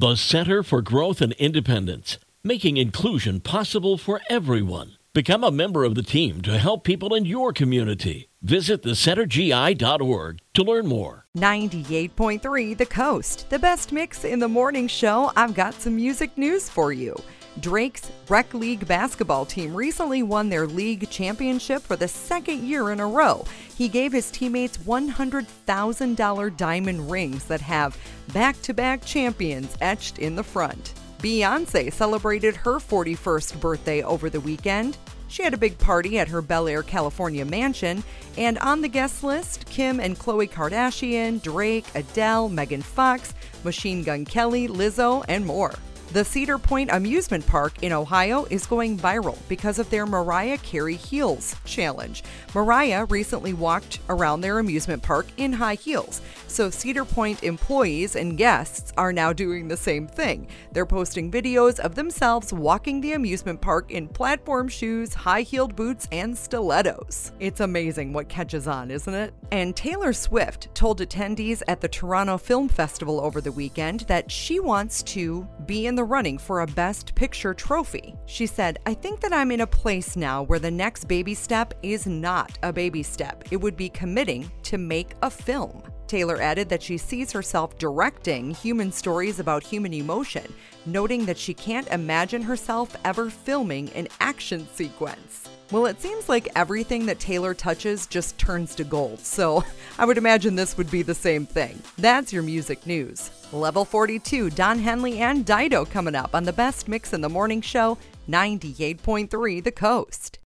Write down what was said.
The Center for Growth and Independence, making inclusion possible for everyone. Become a member of the team to help people in your community. Visit thecentergi.org to learn more. 98.3 The Coast, the best mix in the morning show. I've got some music news for you. Drake's Rec League basketball team recently won their league championship for the second year in a row. He gave his teammates $100,000 diamond rings that have back to back champions etched in the front. Beyonce celebrated her 41st birthday over the weekend. She had a big party at her Bel Air, California mansion, and on the guest list, Kim and Khloe Kardashian, Drake, Adele, Megan Fox, Machine Gun Kelly, Lizzo, and more. The Cedar Point Amusement Park in Ohio is going viral because of their Mariah Carey Heels challenge. Mariah recently walked around their amusement park in high heels, so Cedar Point employees and guests are now doing the same thing. They're posting videos of themselves walking the amusement park in platform shoes, high heeled boots, and stilettos. It's amazing what catches on, isn't it? And Taylor Swift told attendees at the Toronto Film Festival over the weekend that she wants to be in the running for a Best Picture trophy. She said, I think that I'm in a place now where the next baby step is not a baby step. It would be committing to make a film. Taylor added that she sees herself directing human stories about human emotion, noting that she can't imagine herself ever filming an action sequence. Well, it seems like everything that Taylor touches just turns to gold, so I would imagine this would be the same thing. That's your music news. Level 42, Don Henley and Dido coming up on the best mix in the morning show, 98.3 The Coast.